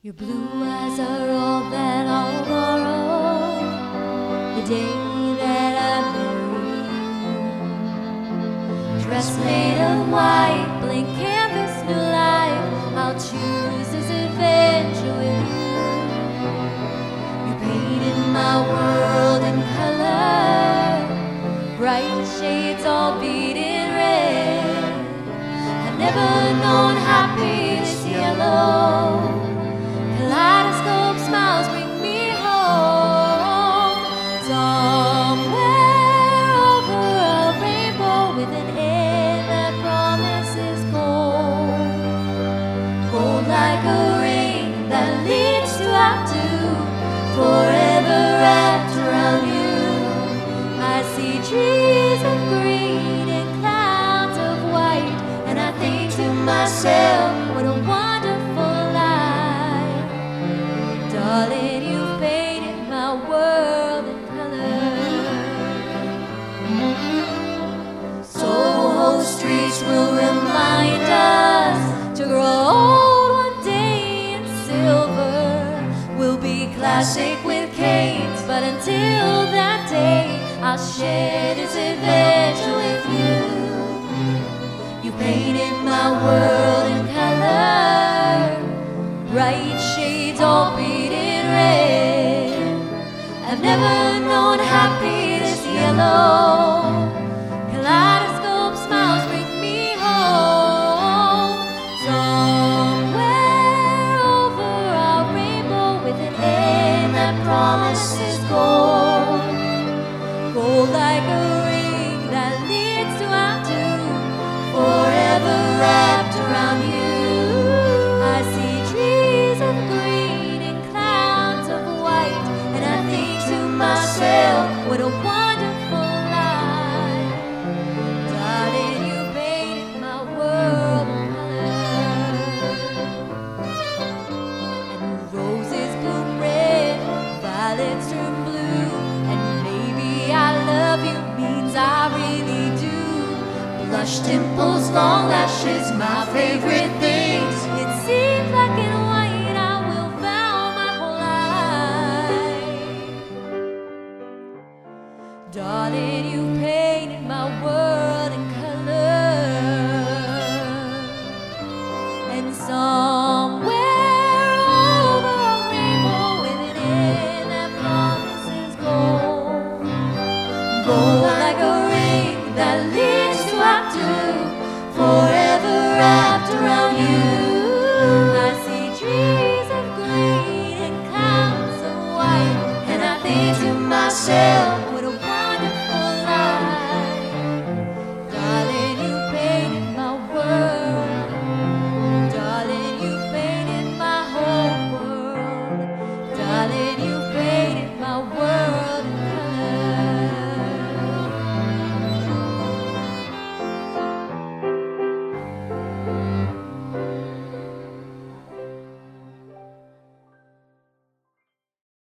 Your blue eyes are all that I'll borrow. The day that I marry you. Dress made of white, blank canvas, new life. I'll choose this adventure with you. You painted my world in color, bright shades all beating red. I've never known happiness Forever wrapped around you. I see trees of green and clouds of white. And I think to myself, what a wonderful life. Darling, you've painted my world in color. Soho streets will until that day, I'll share this adventure with you. You painted my world in color, bright shades all beating red. I've never known happiness yellow. Gold. Like a ring that leads to outdo. Forever do. Blush dimples, long lashes, my favorite things. It seems like in white I will vow my whole life. Darling, you painted my world in color. And somewhere gold. Like a ring that leads around you.